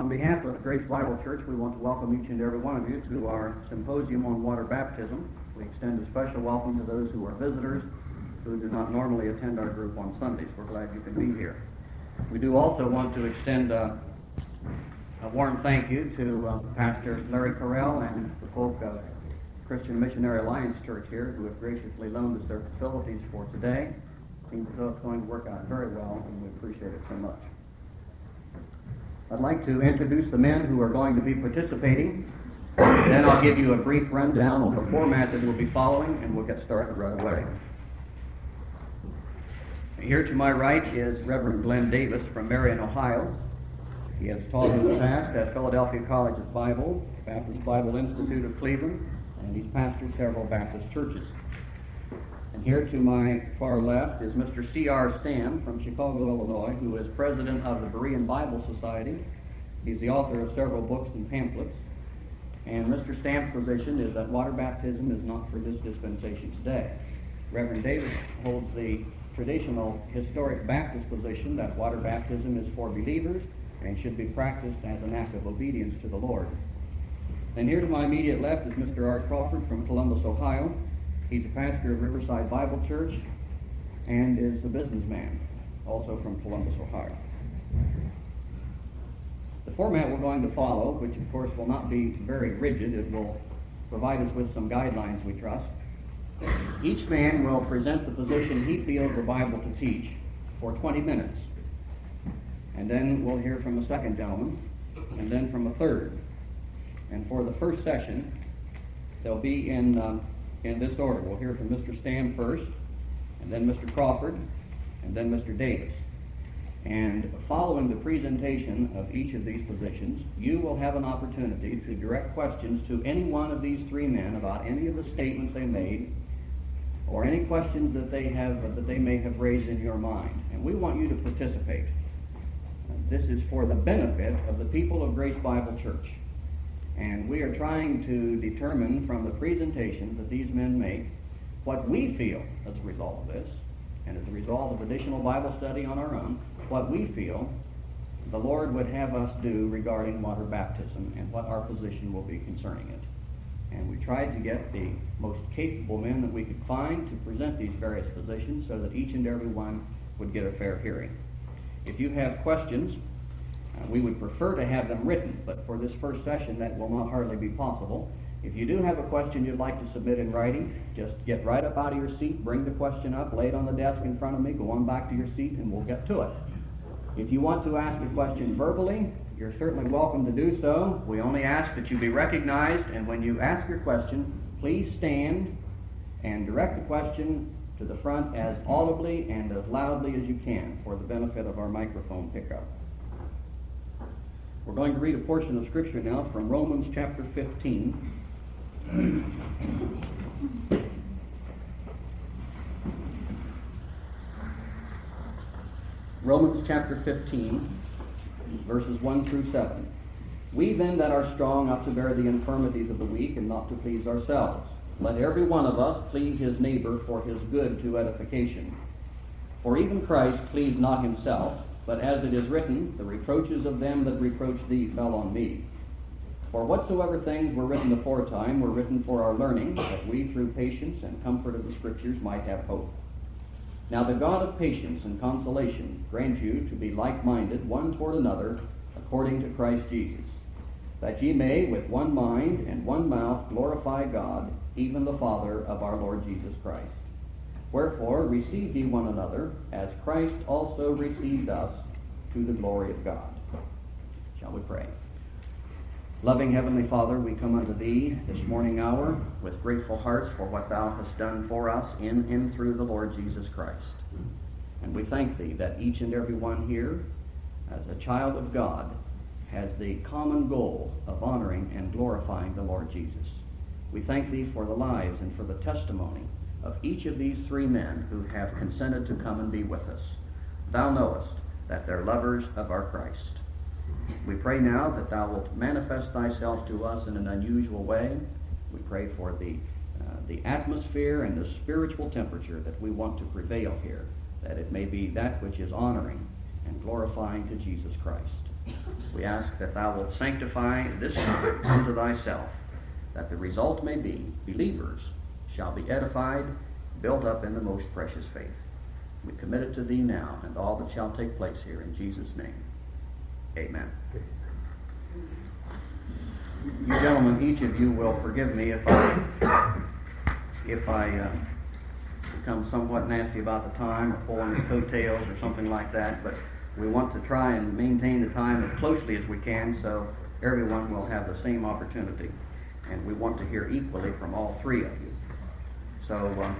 On behalf of Grace Bible Church, we want to welcome each and every one of you to our symposium on water baptism. We extend a special welcome to those who are visitors who do not normally attend our group on Sundays. We're glad you can be here. We do also want to extend uh, a warm thank you to uh, Pastor Larry Carell and the folk of Christian Missionary Alliance Church here who have graciously loaned us their facilities for today. Seems as it's going to work out very well, and we appreciate it so much. I'd like to introduce the men who are going to be participating. Then I'll give you a brief rundown of the format that we'll be following, and we'll get started right away. Here to my right is Reverend Glenn Davis from Marion, Ohio. He has taught in the past at Philadelphia College of Bible, Baptist Bible Institute of Cleveland, and he's pastored several Baptist churches. Here to my far left is Mr. C.R. Stam from Chicago, Illinois, who is president of the Berean Bible Society. He's the author of several books and pamphlets. And Mr. Stam's position is that water baptism is not for this dispensation today. Reverend Davis holds the traditional historic Baptist position that water baptism is for believers and should be practiced as an act of obedience to the Lord. And here to my immediate left is Mr. Art Crawford from Columbus, Ohio. He's a pastor of Riverside Bible Church and is a businessman, also from Columbus, Ohio. The format we're going to follow, which of course will not be very rigid, it will provide us with some guidelines, we trust. Each man will present the position he feels the Bible to teach for 20 minutes. And then we'll hear from a second gentleman, and then from a third. And for the first session, they'll be in uh, in this order. We'll hear from Mr. Stam first, and then Mr. Crawford, and then Mr. Davis. And following the presentation of each of these positions, you will have an opportunity to direct questions to any one of these three men about any of the statements they made or any questions that they have that they may have raised in your mind. And we want you to participate. This is for the benefit of the people of Grace Bible Church. And we are trying to determine from the presentations that these men make what we feel as a result of this, and as a result of additional Bible study on our own, what we feel the Lord would have us do regarding water baptism and what our position will be concerning it. And we tried to get the most capable men that we could find to present these various positions so that each and every one would get a fair hearing. If you have questions, uh, we would prefer to have them written, but for this first session, that will not hardly be possible. If you do have a question you'd like to submit in writing, just get right up out of your seat, bring the question up, lay it on the desk in front of me, go on back to your seat, and we'll get to it. If you want to ask a question verbally, you're certainly welcome to do so. We only ask that you be recognized, and when you ask your question, please stand and direct the question to the front as audibly and as loudly as you can for the benefit of our microphone pickup. We're going to read a portion of Scripture now from Romans chapter 15. Romans chapter 15, verses 1 through 7. We then that are strong ought to bear the infirmities of the weak and not to please ourselves. Let every one of us please his neighbor for his good to edification. For even Christ pleased not himself but as it is written, the reproaches of them that reproach thee fell on me. For whatsoever things were written aforetime were written for our learning, that we through patience and comfort of the Scriptures might have hope. Now the God of patience and consolation grant you to be like-minded one toward another, according to Christ Jesus, that ye may with one mind and one mouth glorify God, even the Father of our Lord Jesus Christ. Wherefore receive ye one another, as Christ also received us to the glory of God. Shall we pray? Loving Heavenly Father, we come unto Thee this morning hour with grateful hearts for what Thou hast done for us in and through the Lord Jesus Christ. And we thank Thee that each and every one here, as a child of God, has the common goal of honoring and glorifying the Lord Jesus. We thank Thee for the lives and for the testimony of each of these three men who have consented to come and be with us. Thou knowest that they're lovers of our Christ. We pray now that thou wilt manifest thyself to us in an unusual way. We pray for the, uh, the atmosphere and the spiritual temperature that we want to prevail here, that it may be that which is honoring and glorifying to Jesus Christ. We ask that thou wilt sanctify this time unto thyself, that the result may be believers shall be edified, built up in the most precious faith. We commit it to thee now and all that shall take place here in Jesus' name. Amen. You gentlemen, each of you will forgive me if I if I uh, become somewhat nasty about the time or pulling the coattails or something like that, but we want to try and maintain the time as closely as we can so everyone will have the same opportunity. And we want to hear equally from all three of you. So uh,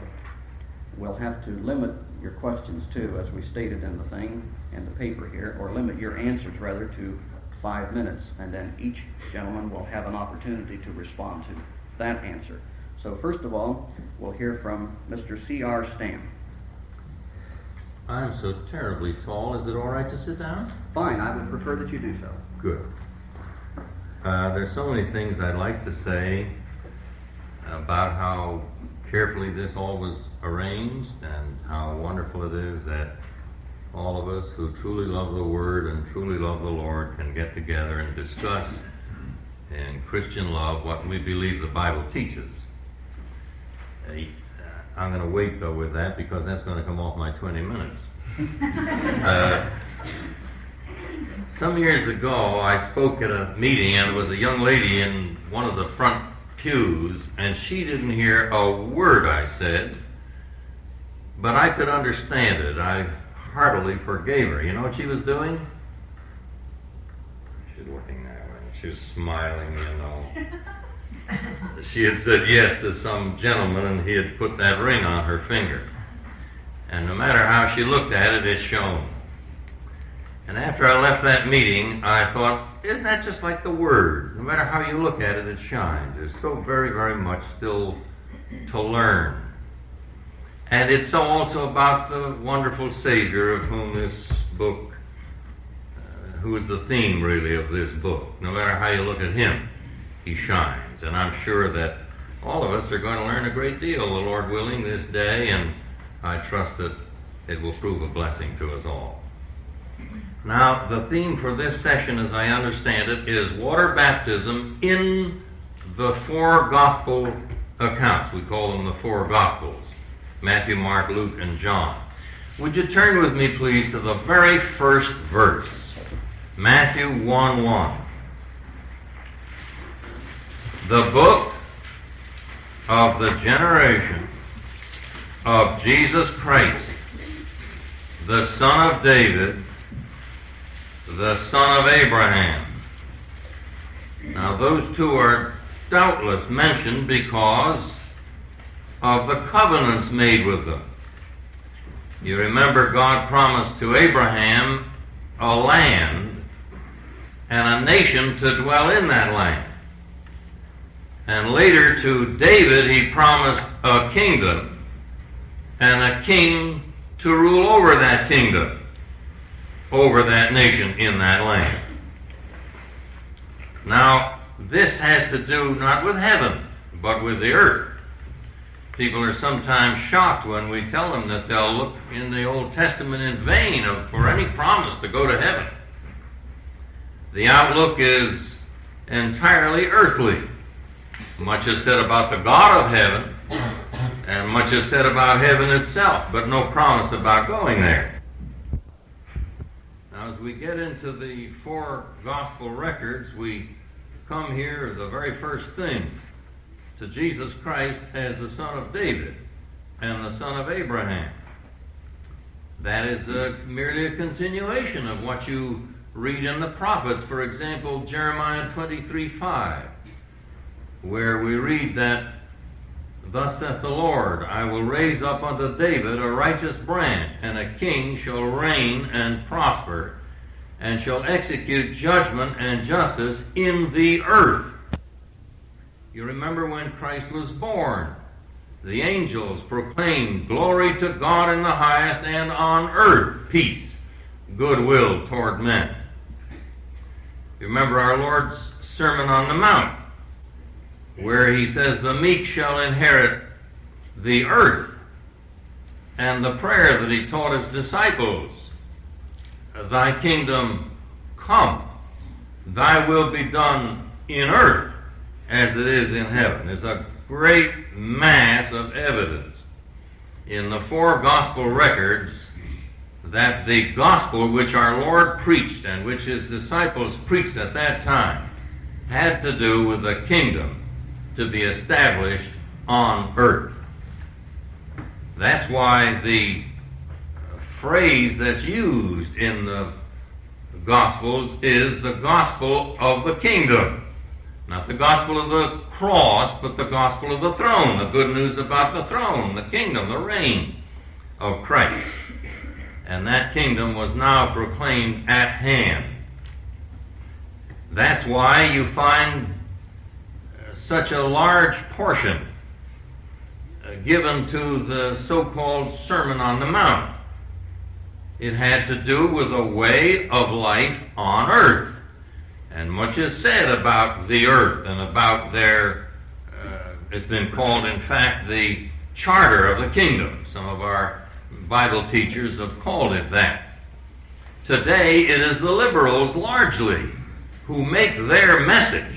we'll have to limit your questions too, as we stated in the thing and the paper here, or limit your answers rather to five minutes, and then each gentleman will have an opportunity to respond to that answer. So first of all, we'll hear from Mr. C.R. Stam. I'm so terribly tall. Is it all right to sit down? Fine. I would prefer that you do so. Good. Uh, there's so many things I'd like to say about how carefully this all was arranged and how wonderful it is that all of us who truly love the Word and truly love the Lord can get together and discuss in Christian love what we believe the Bible teaches. Uh, I'm going to wait though with that because that's going to come off my 20 minutes. uh, some years ago, I spoke at a meeting, and there was a young lady in one of the front pews, and she didn't hear a word I said, but I could understand it. I heartily forgave her. You know what she was doing? She's looking that way. She was smiling, you know. she had said yes to some gentleman, and he had put that ring on her finger. And no matter how she looked at it, it shone. And after I left that meeting, I thought, isn't that just like the Word? No matter how you look at it, it shines. There's so very, very much still to learn. And it's so also about the wonderful Savior of whom this book, uh, who is the theme really of this book. No matter how you look at him, he shines. And I'm sure that all of us are going to learn a great deal, the Lord willing, this day, and I trust that it will prove a blessing to us all. Now, the theme for this session, as I understand it, is water baptism in the four gospel accounts. We call them the four gospels Matthew, Mark, Luke, and John. Would you turn with me, please, to the very first verse? Matthew 1 1. The book of the generation of Jesus Christ, the son of David the son of Abraham. Now, those two are doubtless mentioned because of the covenants made with them. You remember God promised to Abraham a land and a nation to dwell in that land. And later to David, he promised a kingdom and a king to rule over that kingdom over that nation in that land. Now, this has to do not with heaven, but with the earth. People are sometimes shocked when we tell them that they'll look in the Old Testament in vain for any promise to go to heaven. The outlook is entirely earthly. Much is said about the God of heaven, and much is said about heaven itself, but no promise about going there. As we get into the four gospel records, we come here, as the very first thing, to Jesus Christ as the son of David and the son of Abraham. That is a, merely a continuation of what you read in the prophets. For example, Jeremiah 23 5, where we read that Thus saith the Lord, I will raise up unto David a righteous branch, and a king shall reign and prosper, and shall execute judgment and justice in the earth. You remember when Christ was born, the angels proclaimed, Glory to God in the highest, and on earth peace, goodwill toward men. You remember our Lord's Sermon on the Mount where he says, The meek shall inherit the earth, and the prayer that he taught his disciples, Thy kingdom come, Thy will be done in earth as it is in heaven. There's a great mass of evidence in the four gospel records that the gospel which our Lord preached and which his disciples preached at that time had to do with the kingdom to be established on earth. That's why the phrase that's used in the Gospels is the gospel of the kingdom. Not the gospel of the cross, but the gospel of the throne. The good news about the throne, the kingdom, the reign of Christ. And that kingdom was now proclaimed at hand. That's why you find uh, such a large portion uh, given to the so called Sermon on the Mount. It had to do with a way of life on earth. And much is said about the earth and about their, uh, it's been called, in fact, the charter of the kingdom. Some of our Bible teachers have called it that. Today, it is the liberals largely who make their message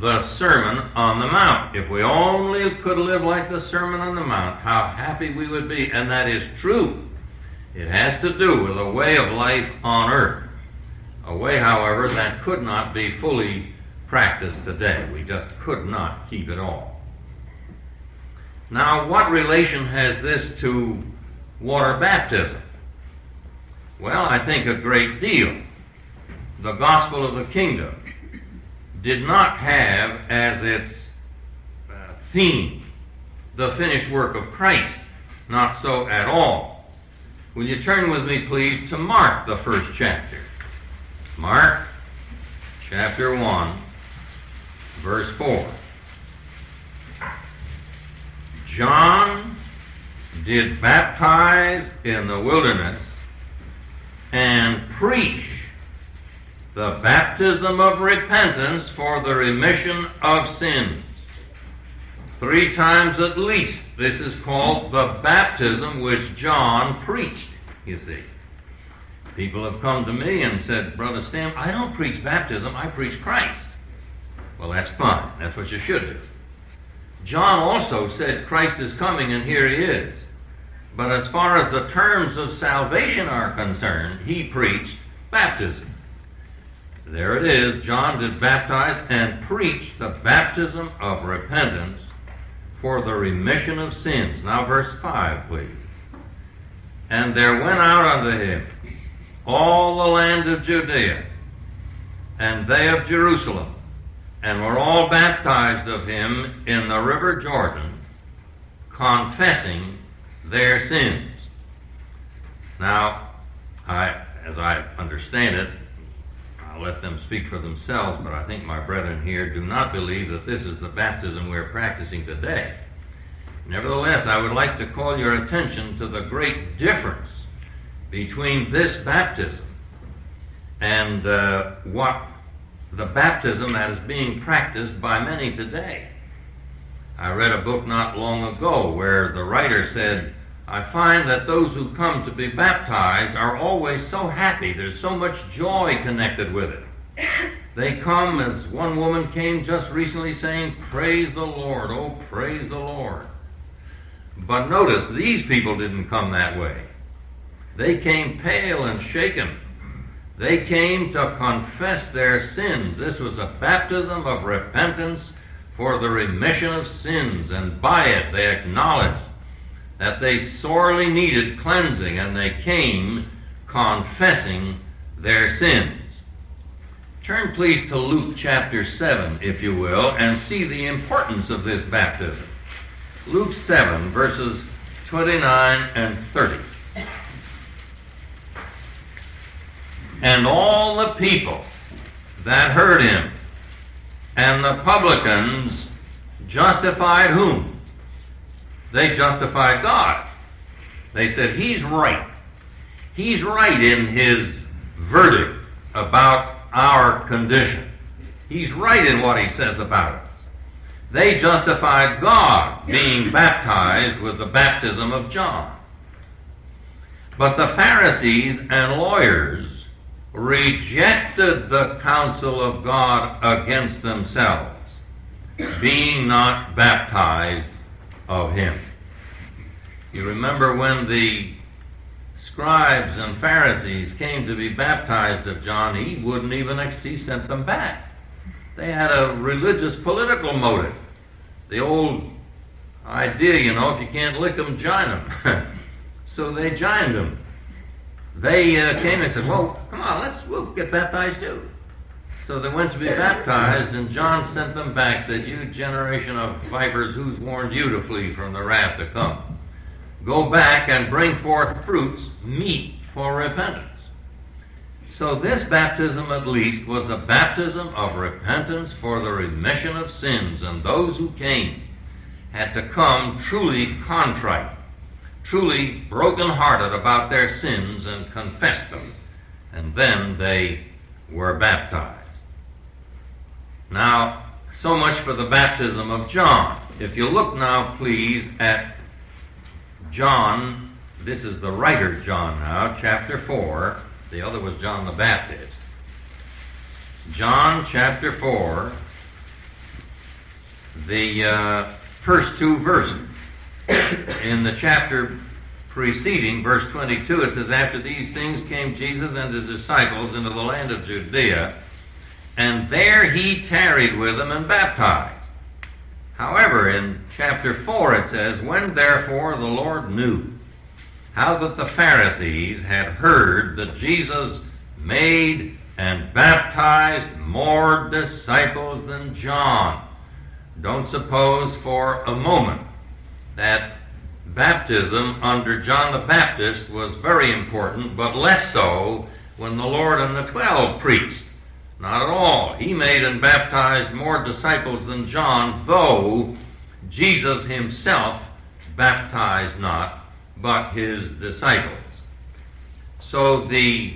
the Sermon on the Mount. If we only could live like the Sermon on the Mount, how happy we would be. And that is true. It has to do with a way of life on earth. A way, however, that could not be fully practiced today. We just could not keep it all. Now, what relation has this to water baptism? Well, I think a great deal. The gospel of the kingdom did not have as its uh, theme the finished work of Christ. Not so at all. Will you turn with me, please, to Mark, the first chapter? Mark, chapter 1, verse 4. John did baptize in the wilderness and preach the baptism of repentance for the remission of sins. Three times at least, this is called the baptism which John preached, you see. People have come to me and said, Brother Stam, I don't preach baptism, I preach Christ. Well, that's fine. That's what you should do. John also said Christ is coming and here he is. But as far as the terms of salvation are concerned, he preached baptism. There it is. John did baptize and preach the baptism of repentance for the remission of sins. Now, verse 5, please. And there went out unto him all the land of Judea, and they of Jerusalem, and were all baptized of him in the river Jordan, confessing their sins. Now, I, as I understand it, I'll let them speak for themselves, but I think my brethren here do not believe that this is the baptism we're practicing today. Nevertheless, I would like to call your attention to the great difference between this baptism and uh, what the baptism that is being practiced by many today. I read a book not long ago where the writer said, I find that those who come to be baptized are always so happy. There's so much joy connected with it. They come, as one woman came just recently saying, Praise the Lord, oh, praise the Lord. But notice, these people didn't come that way. They came pale and shaken. They came to confess their sins. This was a baptism of repentance for the remission of sins, and by it they acknowledged that they sorely needed cleansing, and they came confessing their sins. Turn, please, to Luke chapter 7, if you will, and see the importance of this baptism. Luke 7, verses 29 and 30. And all the people that heard him and the publicans justified whom? They justified God. They said, He's right. He's right in his verdict about our condition. He's right in what he says about us. They justified God being baptized with the baptism of John. But the Pharisees and lawyers rejected the counsel of God against themselves, being not baptized of him. You remember when the scribes and Pharisees came to be baptized of John, he wouldn't even, he sent them back. They had a religious political motive. The old idea, you know, if you can't lick them, join them. so they joined them. They uh, came and said, well, come on, let's, we'll get baptized too. So they went to be baptized, and John sent them back, said, You generation of vipers, who's warned you to flee from the wrath to come? Go back and bring forth fruits meet for repentance. So this baptism at least was a baptism of repentance for the remission of sins, and those who came had to come truly contrite, truly broken-hearted about their sins and confess them, and then they were baptized. Now, so much for the baptism of John. If you look now, please, at John, this is the writer John now, chapter 4. The other was John the Baptist. John chapter 4, the uh, first two verses. In the chapter preceding, verse 22, it says, After these things came Jesus and his disciples into the land of Judea and there he tarried with them and baptized. However, in chapter 4 it says, When therefore the Lord knew how that the Pharisees had heard that Jesus made and baptized more disciples than John. Don't suppose for a moment that baptism under John the Baptist was very important, but less so when the Lord and the twelve preached. Not at all. He made and baptized more disciples than John, though Jesus himself baptized not, but his disciples. So the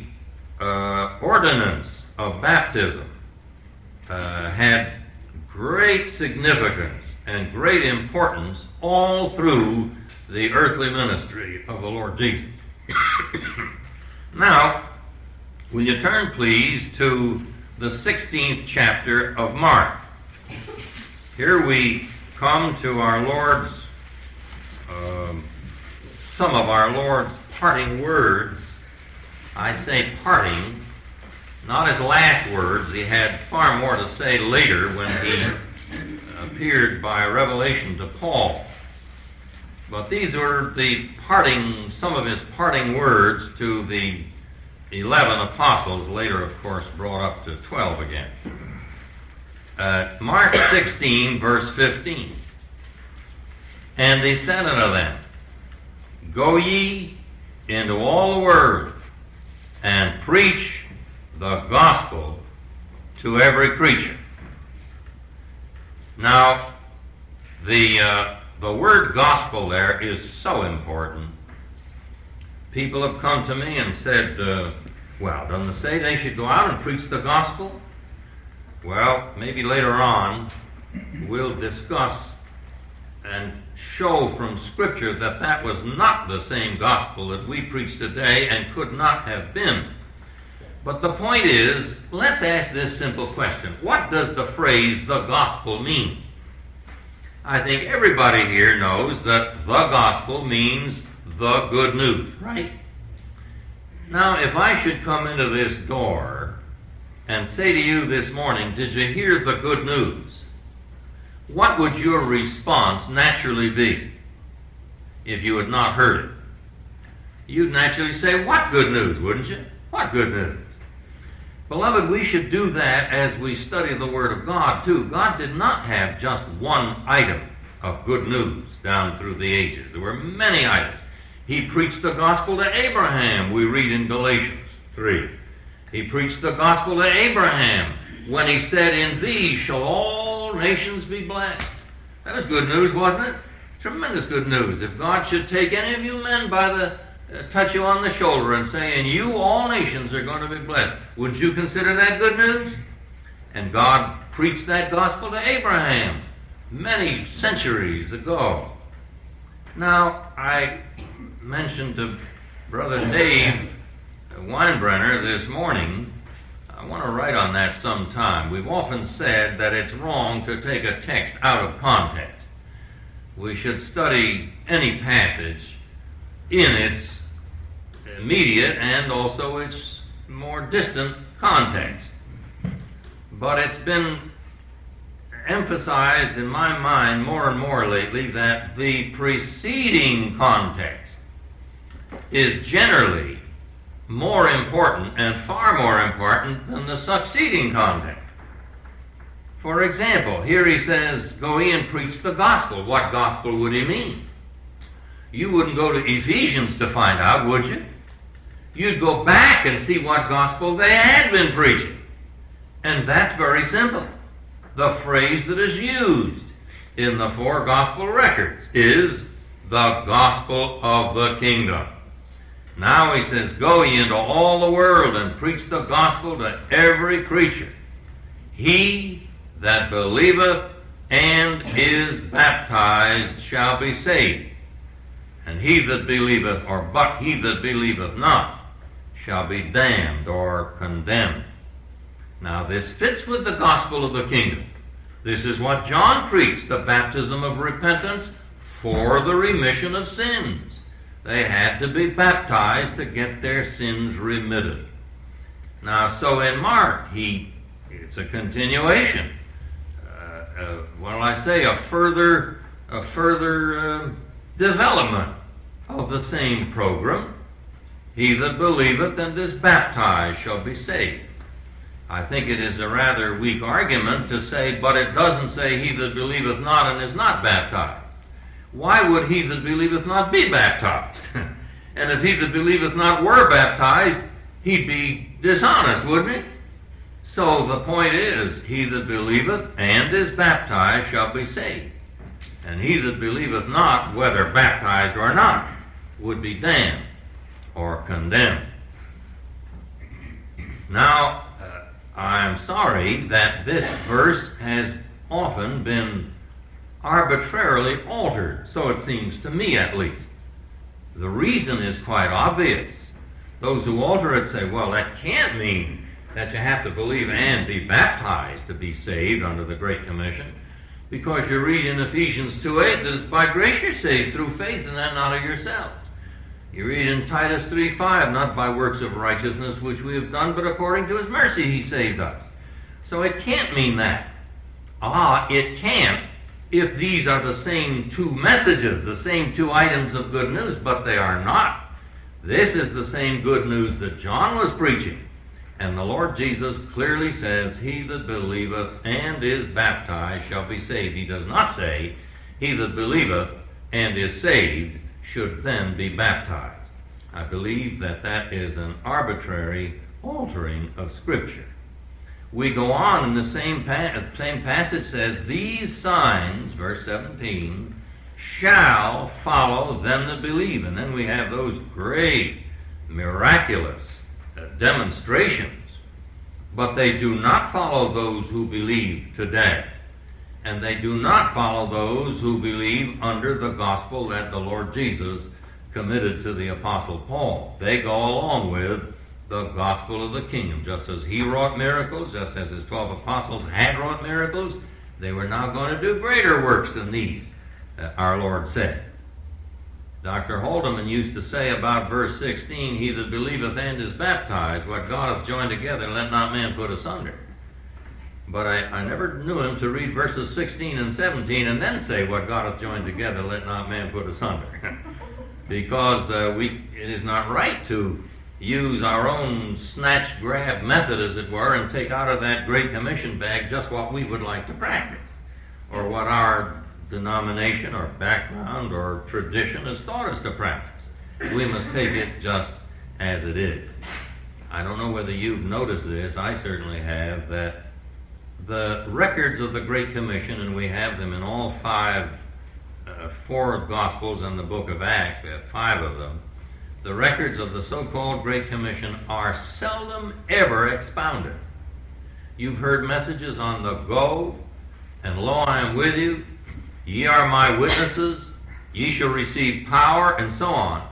uh, ordinance of baptism uh, had great significance and great importance all through the earthly ministry of the Lord Jesus. now, will you turn, please, to the 16th chapter of Mark. Here we come to our Lord's, um, some of our Lord's parting words. I say parting, not his last words. He had far more to say later when he appeared by revelation to Paul. But these were the parting, some of his parting words to the 11 apostles, later, of course, brought up to 12 again. Uh, Mark 16, verse 15. And he said unto them, Go ye into all the world and preach the gospel to every creature. Now, the, uh, the word gospel there is so important people have come to me and said, uh, well, doesn't it say they should go out and preach the gospel? Well, maybe later on we'll discuss and show from Scripture that that was not the same gospel that we preach today and could not have been. But the point is, let's ask this simple question What does the phrase the gospel mean? I think everybody here knows that the gospel means the good news, right? Now, if I should come into this door and say to you this morning, Did you hear the good news? What would your response naturally be if you had not heard it? You'd naturally say, What good news, wouldn't you? What good news? Beloved, we should do that as we study the Word of God, too. God did not have just one item of good news down through the ages, there were many items. He preached the gospel to Abraham, we read in Galatians 3. He preached the gospel to Abraham when he said, In thee shall all nations be blessed. That was good news, wasn't it? Tremendous good news. If God should take any of you men by the uh, touch you on the shoulder and say, "In you all nations are going to be blessed," would you consider that good news? And God preached that gospel to Abraham many centuries ago. Now, I mentioned to Brother Dave Winebrenner this morning, I want to write on that sometime. We've often said that it's wrong to take a text out of context. We should study any passage in its immediate and also its more distant context. But it's been emphasized in my mind more and more lately that the preceding context is generally more important and far more important than the succeeding context. For example, here he says, Go ye and preach the gospel. What gospel would he mean? You wouldn't go to Ephesians to find out, would you? You'd go back and see what gospel they had been preaching. And that's very simple. The phrase that is used in the four gospel records is the gospel of the kingdom. Now he says, Go ye into all the world and preach the gospel to every creature. He that believeth and is baptized shall be saved. And he that believeth, or but he that believeth not, shall be damned or condemned. Now this fits with the gospel of the kingdom. This is what John preached, the baptism of repentance for the remission of sins. They had to be baptized to get their sins remitted. Now, so in Mark, he it's a continuation. Uh, uh, what will I say? A further, a further uh, development of the same program. He that believeth and is baptized shall be saved. I think it is a rather weak argument to say, but it doesn't say he that believeth not and is not baptized why would he that believeth not be baptized? and if he that believeth not were baptized, he'd be dishonest, wouldn't he? So the point is, he that believeth and is baptized shall be saved. And he that believeth not, whether baptized or not, would be damned or condemned. Now, uh, I'm sorry that this verse has often been arbitrarily altered, so it seems to me at least. The reason is quite obvious. Those who alter it say, well, that can't mean that you have to believe and be baptized to be saved under the Great Commission. Because you read in Ephesians 2 8 that it's by grace you're saved through faith and that not of yourselves. You read in Titus 3 5, not by works of righteousness which we have done, but according to his mercy he saved us. So it can't mean that. Ah, it can't if these are the same two messages, the same two items of good news, but they are not. This is the same good news that John was preaching. And the Lord Jesus clearly says, He that believeth and is baptized shall be saved. He does not say, He that believeth and is saved should then be baptized. I believe that that is an arbitrary altering of Scripture we go on in the same, pa- same passage says, These signs, verse 17, shall follow them that believe. And then we have those great, miraculous uh, demonstrations. But they do not follow those who believe today. And they do not follow those who believe under the gospel that the Lord Jesus committed to the Apostle Paul. They go along with the gospel of the kingdom. Just as he wrought miracles, just as his twelve apostles had wrought miracles, they were now going to do greater works than these, uh, our Lord said. Dr. Haldeman used to say about verse 16, He that believeth and is baptized, what God hath joined together, let not man put asunder. But I, I never knew him to read verses 16 and 17 and then say, What God hath joined together, let not man put asunder. because uh, we, it is not right to use our own snatch grab method, as it were, and take out of that Great Commission bag just what we would like to practice, or what our denomination or background or tradition has taught us to practice. We must take it just as it is. I don't know whether you've noticed this, I certainly have, that the records of the Great Commission, and we have them in all five, uh, four Gospels and the book of Acts, we have five of them the records of the so called Great Commission are seldom ever expounded. You've heard messages on the go, and lo, I am with you, ye are my witnesses, ye shall receive power, and so on.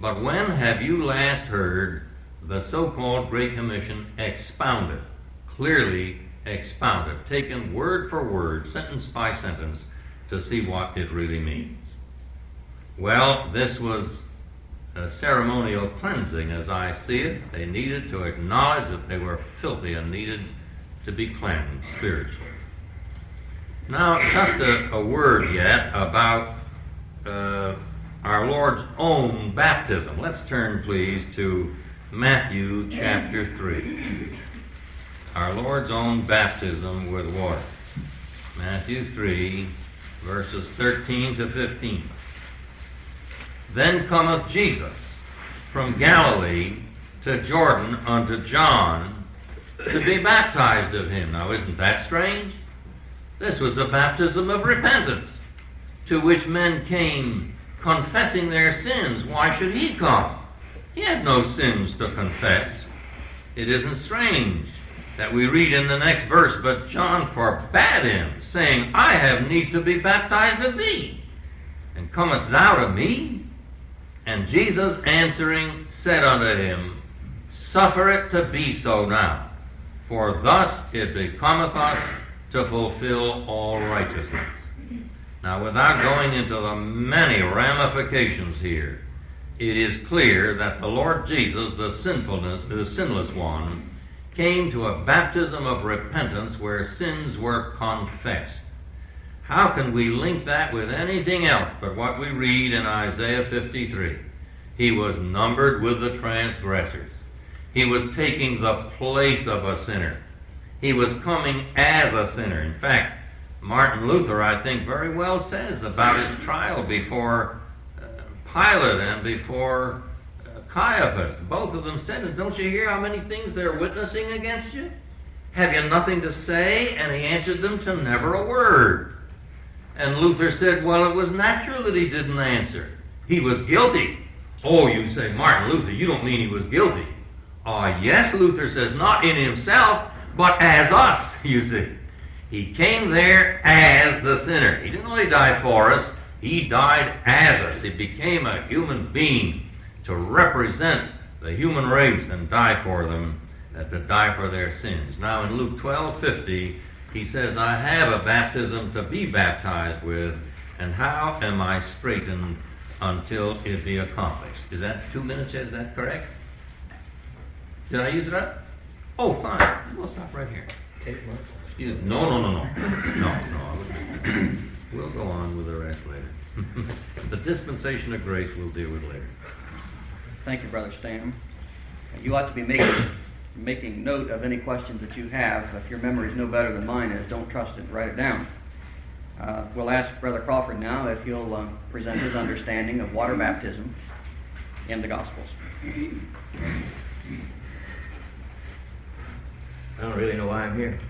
But when have you last heard the so-called Great Commission expounded, clearly expounded, taken word for word, sentence by sentence, to see what it really means. Well, this was a ceremonial cleansing as I see it. They needed to acknowledge that they were filthy and needed to be cleansed spiritually. Now, just a, a word yet about uh, our Lord's own baptism. Let's turn, please, to Matthew chapter 3. Our Lord's own baptism with water. Matthew 3, verses 13 to 15. Then cometh Jesus from Galilee to Jordan unto John to be baptized of him. Now, isn't that strange? This was a baptism of repentance to which men came confessing their sins. Why should he come? He had no sins to confess. It isn't strange that we read in the next verse, but John forbade him, saying, I have need to be baptized of thee, and comest thou to me? And Jesus answering said unto him, Suffer it to be so now, for thus it becometh us to fulfill all righteousness. Now, without going into the many ramifications here, it is clear that the Lord Jesus, the sinfulness, the sinless one, came to a baptism of repentance where sins were confessed. How can we link that with anything else but what we read in Isaiah 53? He was numbered with the transgressors. He was taking the place of a sinner. He was coming as a sinner. In fact, Martin Luther, I think, very well says about his trial before uh, Pilate and before uh, Caiaphas. Both of them said, Don't you hear how many things they're witnessing against you? Have you nothing to say? And he answered them to never a word. And Luther said, Well, it was natural that he didn't answer. He was guilty. Oh, you say, Martin Luther, you don't mean he was guilty. Ah, uh, yes, Luther says, not in himself, but as us, you see. He came there as the sinner. He didn't only die for us, he died as us. He became a human being to represent the human race and die for them, uh, to die for their sins. Now in Luke 12 50, he says, I have a baptism to be baptized with, and how am I straitened until it be accomplished? Is that two minutes? Is that correct? Did I use it up? Oh, fine. We'll stop right here. Excuse me. No, no, no, no. No, no. we'll go on with the rest later. the dispensation of grace we'll deal with later. Thank you, Brother Stam. You ought to be making making note of any questions that you have. If your memory is no better than mine is, don't trust it. Write it down. Uh, we'll ask Brother Crawford now if he'll uh, present his understanding of water baptism in the Gospels. I don't really know why I'm here.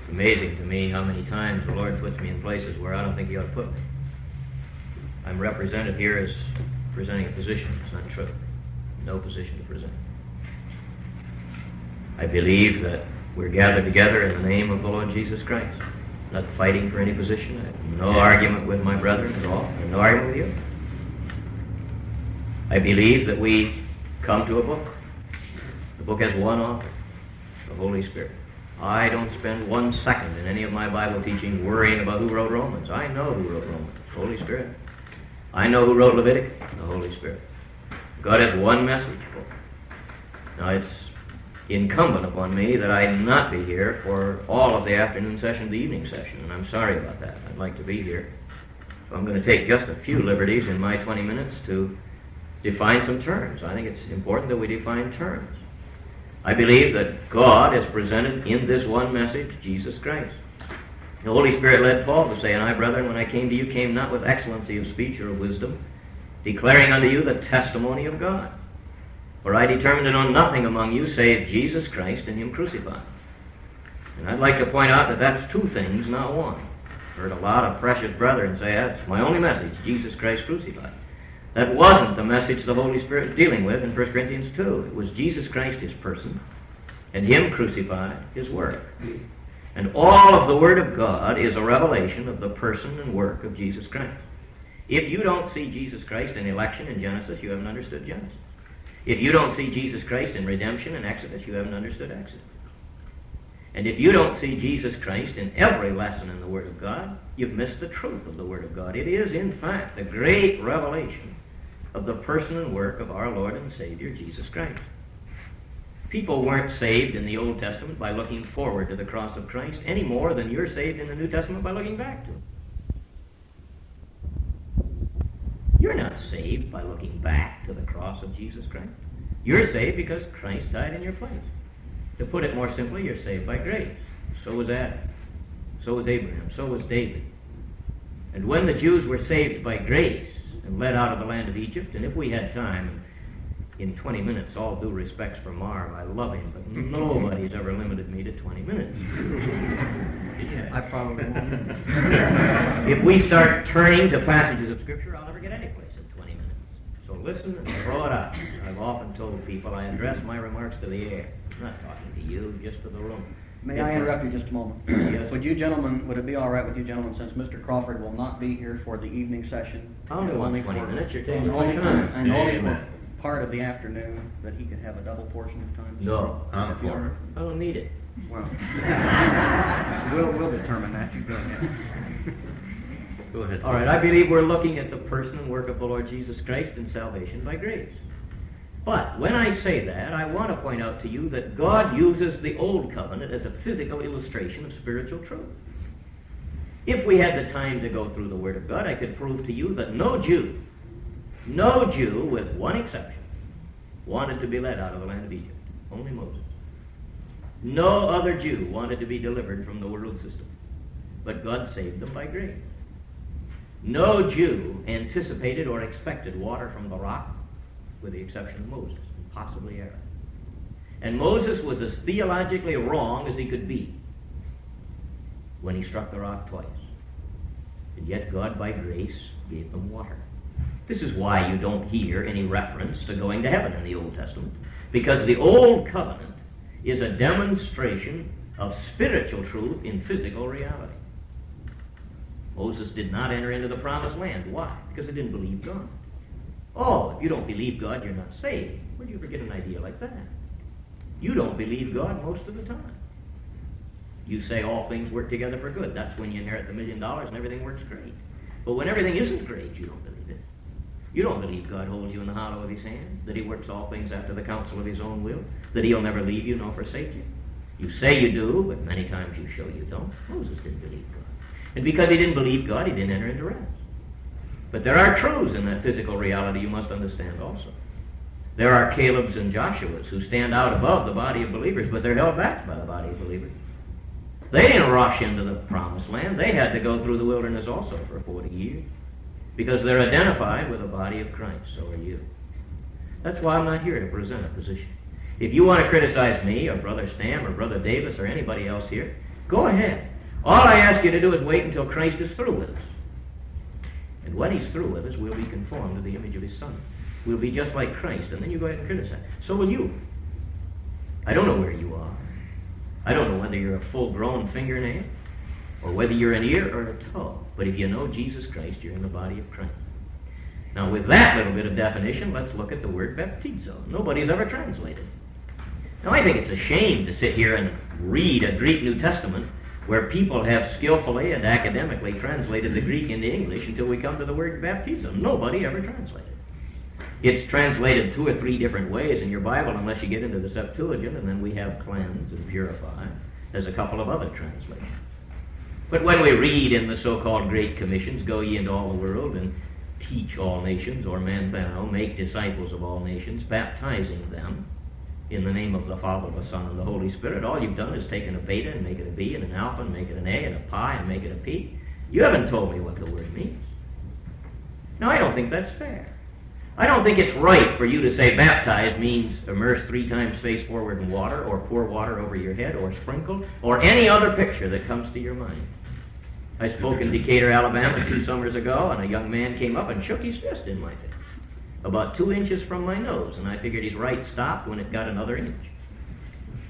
It's amazing to me how many times the Lord puts me in places where I don't think He ought to put me. I'm represented here as presenting a position. It's not true. No position to present. I believe that we're gathered together in the name of the Lord Jesus Christ. Not fighting for any position. I have no argument with my brethren at all. I have no argument with you. I believe that we come to a book the book has one author, the Holy Spirit. I don't spend one second in any of my Bible teaching worrying about who wrote Romans. I know who wrote Romans, the Holy Spirit. I know who wrote Leviticus, the Holy Spirit. God has one message book. Now it's incumbent upon me that I not be here for all of the afternoon session, the evening session, and I'm sorry about that. I'd like to be here. So I'm going to take just a few liberties in my 20 minutes to define some terms. I think it's important that we define terms. I believe that God is presented in this one message, Jesus Christ. The Holy Spirit led Paul to say, And I, brethren, when I came to you, came not with excellency of speech or of wisdom, declaring unto you the testimony of God. For I determined to know nothing among you save Jesus Christ and Him crucified. And I'd like to point out that that's two things, not one. Heard a lot of precious brethren say, That's my only message, Jesus Christ crucified. That wasn't the message the Holy Spirit was dealing with in 1 Corinthians 2. It was Jesus Christ, his person, and him crucified, his work. And all of the Word of God is a revelation of the person and work of Jesus Christ. If you don't see Jesus Christ in election in Genesis, you haven't understood Genesis. If you don't see Jesus Christ in redemption in Exodus, you haven't understood Exodus. And if you don't see Jesus Christ in every lesson in the Word of God, you've missed the truth of the Word of God. It is, in fact, the great revelation of the person and work of our Lord and Savior, Jesus Christ. People weren't saved in the Old Testament by looking forward to the cross of Christ any more than you're saved in the New Testament by looking back to it. You're not saved by looking back to the cross of Jesus Christ. You're saved because Christ died in your place. To put it more simply, you're saved by grace. So was Adam. So was Abraham. So was David. And when the Jews were saved by grace and led out of the land of Egypt, and if we had time, in 20 minutes, all due respects for Marv, I love him, but nobody's ever limited me to 20 minutes. yeah, I probably won't. if we start turning to passages of Scripture, I'll never get any place in 20 minutes. So listen and throw it out. I've often told people I address my remarks to the air. I'm not talking to you, just to the room. May I interrupt you just a moment? yes. Would you gentlemen, would it be all right with you gentlemen, since Mr. Crawford will not be here for the evening session? Oh, only only 20 for- minutes, you're taking only, my time. And only for Amen. part of the afternoon, that he could have a double portion of time? No. I'm If for it. I don't need it. Well, we'll, we'll determine that. You go ahead. Go ahead. All right, I believe we're looking at the person and work of the Lord Jesus Christ and salvation by grace. But when I say that, I want to point out to you that God uses the Old Covenant as a physical illustration of spiritual truth. If we had the time to go through the Word of God, I could prove to you that no Jew, no Jew, with one exception, wanted to be led out of the land of Egypt. Only Moses. No other Jew wanted to be delivered from the world system. But God saved them by grace. No Jew anticipated or expected water from the rock, with the exception of Moses, and possibly Aaron. And Moses was as theologically wrong as he could be when he struck the rock twice. And yet God, by grace, gave them water. This is why you don't hear any reference to going to heaven in the Old Testament, because the Old Covenant is a demonstration of spiritual truth in physical reality. Moses did not enter into the promised land. Why? Because he didn't believe God. Oh, if you don't believe God, you're not saved. Where do you ever get an idea like that? You don't believe God most of the time. You say all things work together for good. That's when you inherit the million dollars and everything works great. But when everything isn't great, you don't believe it. You don't believe God holds you in the hollow of his hand, that he works all things after the counsel of his own will, that he'll never leave you nor forsake you. You say you do, but many times you show you don't. Moses didn't believe God. And because he didn't believe God, he didn't enter into rest. But there are truths in that physical reality you must understand also. There are Caleb's and Joshua's who stand out above the body of believers, but they're held back by the body of believers. They didn't rush into the promised land. They had to go through the wilderness also for 40 years because they're identified with the body of Christ. So are you. That's why I'm not here to present a position. If you want to criticize me or Brother Stam or Brother Davis or anybody else here, go ahead. All I ask you to do is wait until Christ is through with us. And when he's through with us, we'll be conformed to the image of his Son. We'll be just like Christ, and then you go ahead and criticize. So will you. I don't know where you are. I don't know whether you're a full-grown fingernail or whether you're an ear or a toe. But if you know Jesus Christ, you're in the body of Christ. Now, with that little bit of definition, let's look at the word baptizo. Nobody's ever translated. It. Now, I think it's a shame to sit here and read a Greek New Testament where people have skillfully and academically translated the Greek into English until we come to the word baptism. Nobody ever translated. It's translated two or three different ways in your Bible unless you get into the Septuagint, and then we have cleanse and purify. There's a couple of other translations. But when we read in the so-called Great Commissions, go ye into all the world and teach all nations, or manthano, make disciples of all nations, baptizing them in the name of the Father, the Son, and the Holy Spirit, all you've done is taken a beta and make it a B, and an alpha and make it an A, and a pi and make it a P. You haven't told me what the word means. Now, I don't think that's fair. I don't think it's right for you to say baptize means immerse three times face forward in water, or pour water over your head, or sprinkle, or any other picture that comes to your mind. I spoke in Decatur, Alabama two summers ago, and a young man came up and shook his fist in my face, about two inches from my nose, and I figured his right stopped when it got another inch.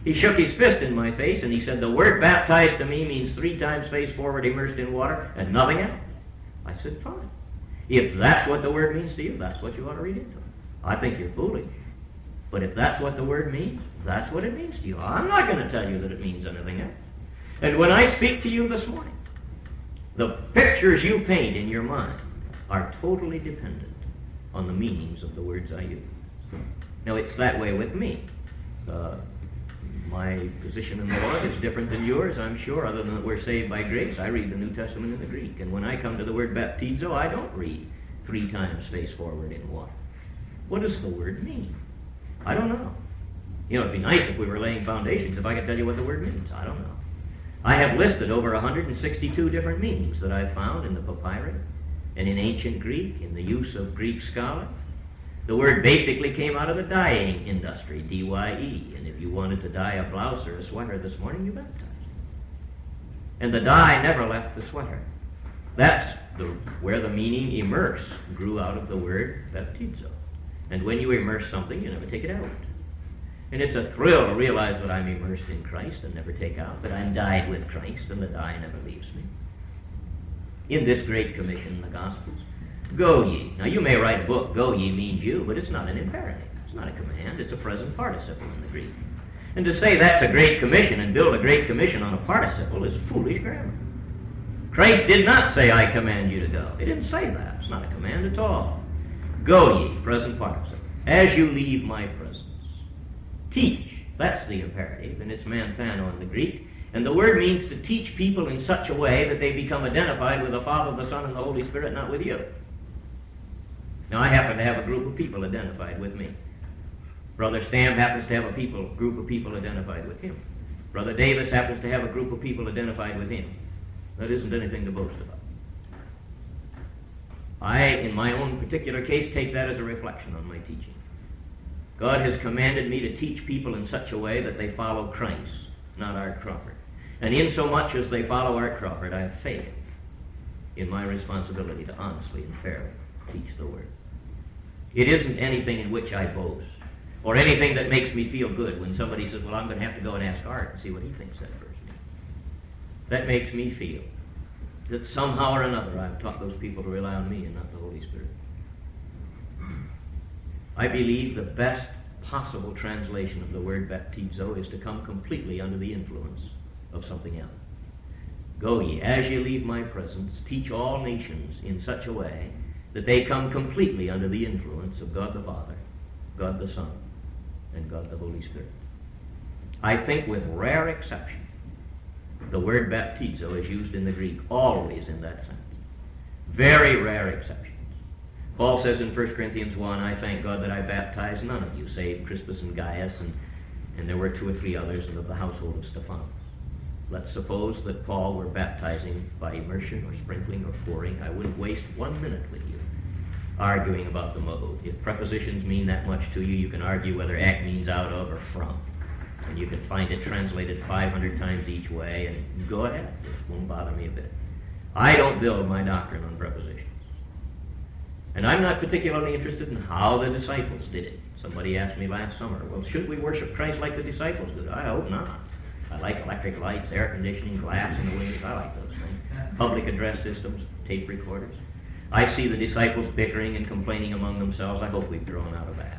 He shook his fist in my face, and he said, the word baptized to me means three times face forward immersed in water, and nothing else. I said, fine. If that's what the word means to you, that's what you ought to read into it. I think you're foolish. But if that's what the word means, that's what it means to you. I'm not going to tell you that it means anything else. And when I speak to you this morning, the pictures you paint in your mind are totally dependent on the meanings of the words I use. Now, it's that way with me. Uh, my position in the Lord is different than yours, I'm sure, other than that we're saved by grace. I read the New Testament in the Greek. And when I come to the word baptizo, I don't read three times face forward in water. What does the word mean? I don't know. You know, it'd be nice if we were laying foundations, if I could tell you what the word means. I don't know. I have listed over 162 different meanings that I've found in the papyri and in ancient Greek, in the use of Greek scholars. The word basically came out of the dyeing industry, D-Y-E. And if you wanted to dye a blouse or a sweater this morning, you baptized. And the dye never left the sweater. That's the, where the meaning immerse grew out of the word baptizo. And when you immerse something, you never take it out. And it's a thrill to realize that I'm immersed in Christ and never take out, that I'm dyed with Christ and the dye never leaves me. In this great commission, in the Gospels, go ye. Now you may write a book, go ye means you, but it's not an imperative. It's not a command. It's a present participle in the Greek. And to say that's a great commission and build a great commission on a participle is foolish grammar. Christ did not say, I command you to go. He didn't say that. It's not a command at all. Go ye, present participle, as you leave my presence. Teach. That's the imperative, and it's manthano in the Greek. And the word means to teach people in such a way that they become identified with the Father, the Son, and the Holy Spirit, not with you. Now, I happen to have a group of people identified with me. Brother Stam happens to have a people, group of people identified with him. Brother Davis happens to have a group of people identified with him. That isn't anything to boast about. I, in my own particular case, take that as a reflection on my teaching. God has commanded me to teach people in such a way that they follow Christ, not Art Crawford. And in so much as they follow Art Crawford, I have faith in my responsibility to honestly and fairly teach the Word. It isn't anything in which I boast, or anything that makes me feel good when somebody says, well, I'm going to have to go and ask Art and see what he thinks that means. That makes me feel that somehow or another I've taught those people to rely on me and not the Holy Spirit. I believe the best possible translation of the word baptizo is to come completely under the influence of something else. Go ye, as ye leave my presence, teach all nations in such a way that they come completely under the influence of God the Father, God the Son, and God the Holy Spirit. I think with rare exception, the word baptizo is used in the Greek always in that sense. Very rare exception. Paul says in 1 Corinthians 1, I thank God that I baptized none of you, save Crispus and Gaius, and, and there were two or three others of the household of Stephanas. Let's suppose that Paul were baptizing by immersion or sprinkling or pouring. I wouldn't waste one minute with you arguing about the mode. If prepositions mean that much to you, you can argue whether act means out of or from. And you can find it translated 500 times each way, and go ahead. It won't bother me a bit. I don't build my doctrine on prepositions. And I'm not particularly interested in how the disciples did it. Somebody asked me last summer, well, should we worship Christ like the disciples did? I hope not. I like electric lights, air conditioning, glass in the wings. I like those things. Public address systems, tape recorders. I see the disciples bickering and complaining among themselves. I hope we've grown out of that.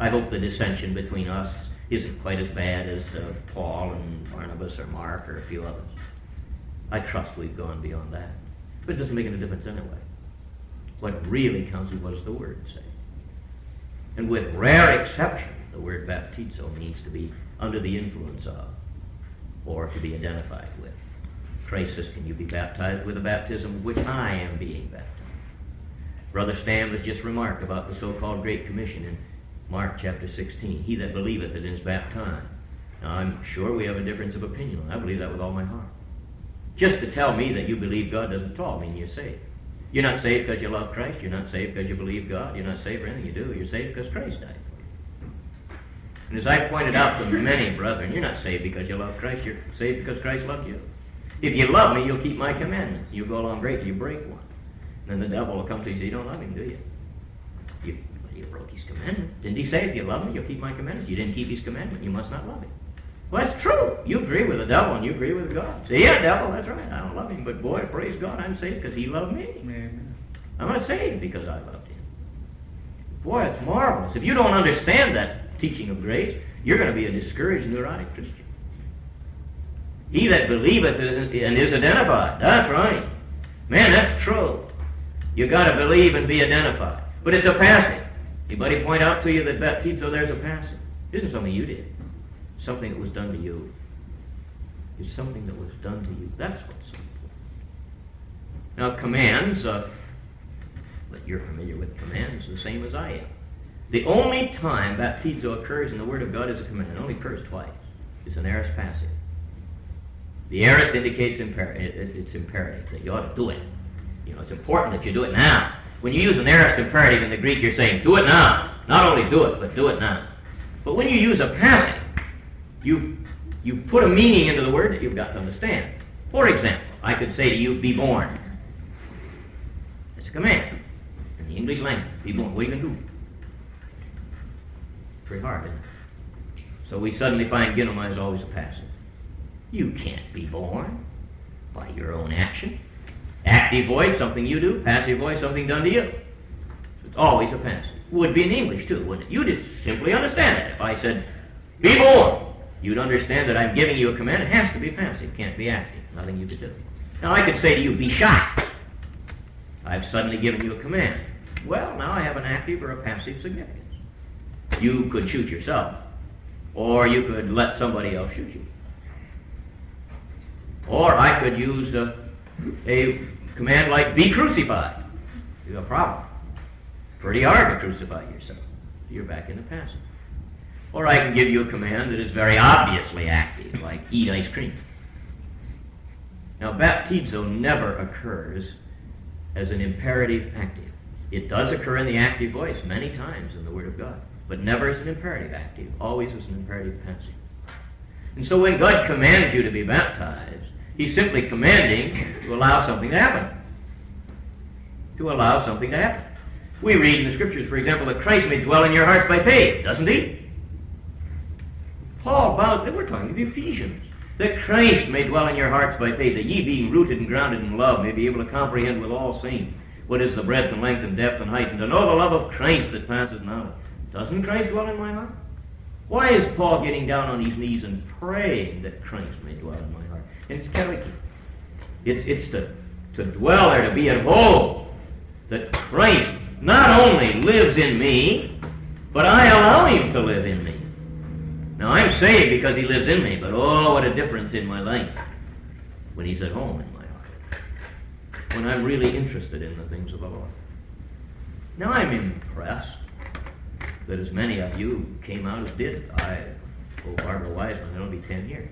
I hope the dissension between us isn't quite as bad as uh, Paul and Barnabas or Mark or a few others. I trust we've gone beyond that. But it doesn't make any difference anyway. What really counts is what does the word say. And with rare exception, the word baptizo means to be under the influence of or to be identified with. Christ Can you be baptized with a baptism which I am being baptized? Brother Stam has just remarked about the so called Great Commission in Mark chapter 16. He that believeth and is baptized. Now, I'm sure we have a difference of opinion. I believe that with all my heart. Just to tell me that you believe God doesn't at all mean you're saved. You're not saved because you love Christ. You're not saved because you believe God. You're not saved for anything you do. You're saved because Christ died. And as I pointed out to many brethren, you're not saved because you love Christ. You're saved because Christ loved you. If you love me, you'll keep my commandments. You'll go along great you break one. And then the devil will come to you and say, you don't love him, do you? You, you broke his commandment. Didn't he say, if you love me, you'll keep my commandments? You didn't keep his commandment. You must not love him. Well, that's true. You agree with the devil and you agree with God. Say, yeah, devil, that's right. I don't love him. But boy, praise God, I'm saved because he loved me. Amen. I'm not saved because I loved him. Boy, it's marvelous. If you don't understand that teaching of grace, you're going to be a discouraged, neurotic Christian. He that believeth and is identified. That's right. Man, that's true. You've got to believe and be identified. But it's a passive. Anybody point out to you that baptizo there's a? This isn't something you did. Something that was done to you. It's something that was done to you. That's what's important. Now, commands, uh, but you're familiar with commands the same as I am. The only time baptizo occurs in the Word of God is a command. It only occurs twice. It's an aorist passive. The aorist indicates imper- it's imperative that you ought to do it. You know, it's important that you do it now. When you use an aorist imperative in the Greek, you're saying, do it now. Not only do it, but do it now. But when you use a passive, you, you put a meaning into the word that you've got to understand. For example, I could say to you, be born. It's a command in the English language. Be born. What are you going to do? Pretty hard, isn't it? So we suddenly find ginomai is always a passive. You can't be born by your own action. Active voice, something you do. Passive voice, something done to you. It's always a passive. Would be in English too, wouldn't it? You just simply understand it. If I said, be born, you'd understand that I'm giving you a command. It has to be passive, can't be active. Nothing you could do. Now I could say to you, be shot. I've suddenly given you a command. Well, now I have an active or a passive significance. You could shoot yourself, or you could let somebody else shoot you. Or I could use a, a command like be crucified. You have a problem. Pretty hard to crucify yourself. You're back in the passive. Or I can give you a command that is very obviously active, like eat ice cream. Now, baptizo never occurs as an imperative active. It does occur in the active voice many times in the Word of God, but never as an imperative active, always as an imperative passive. And so when God commands you to be baptized, He's simply commanding to allow something to happen. To allow something to happen. We read in the Scriptures, for example, that Christ may dwell in your hearts by faith, doesn't He? Paul that we're talking to the Ephesians. That Christ may dwell in your hearts by faith, that ye being rooted and grounded in love may be able to comprehend with all saints what is the breadth and length and depth and height, and to know the love of Christ that passes knowledge. Doesn't Christ dwell in my heart? Why is Paul getting down on his knees and praying that Christ may dwell in my heart? It's Kelly. It's, it's to, to dwell there, to be at home. That Christ not only lives in me, but I allow him to live in me. Now, I'm saved because he lives in me, but oh, what a difference in my life when he's at home in my heart. When I'm really interested in the things of the Lord. Now, I'm impressed that as many of you came out as did. I, oh, Barbara Wiseman, it'll be 10 years.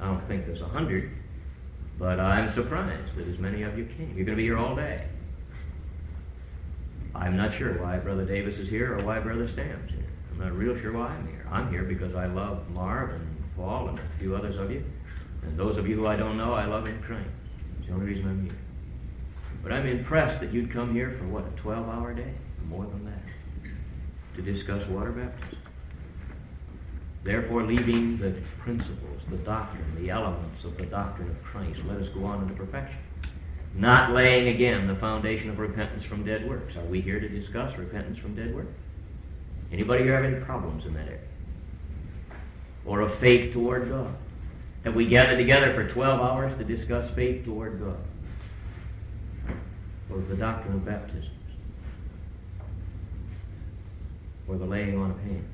I don't think there's a hundred, but I'm surprised that as many of you came. You're going to be here all day. I'm not sure why Brother Davis is here or why Brother Stam's here. I'm not real sure why I'm here. I'm here because I love Marv and Paul and a few others of you. And those of you who I don't know, I love in Christ. It's the only reason I'm here. But I'm impressed that you'd come here for what, a 12 hour day? More than that. To discuss water baptism. Therefore, leaving the principles, the doctrine, the elements of the doctrine of Christ, let us go on into perfection. Not laying again the foundation of repentance from dead works. Are we here to discuss repentance from dead works? Anybody here have any problems in that area? Or of faith toward God? Have we gathered together for 12 hours to discuss faith toward God? Or the doctrine of baptisms? Or the laying on of hands?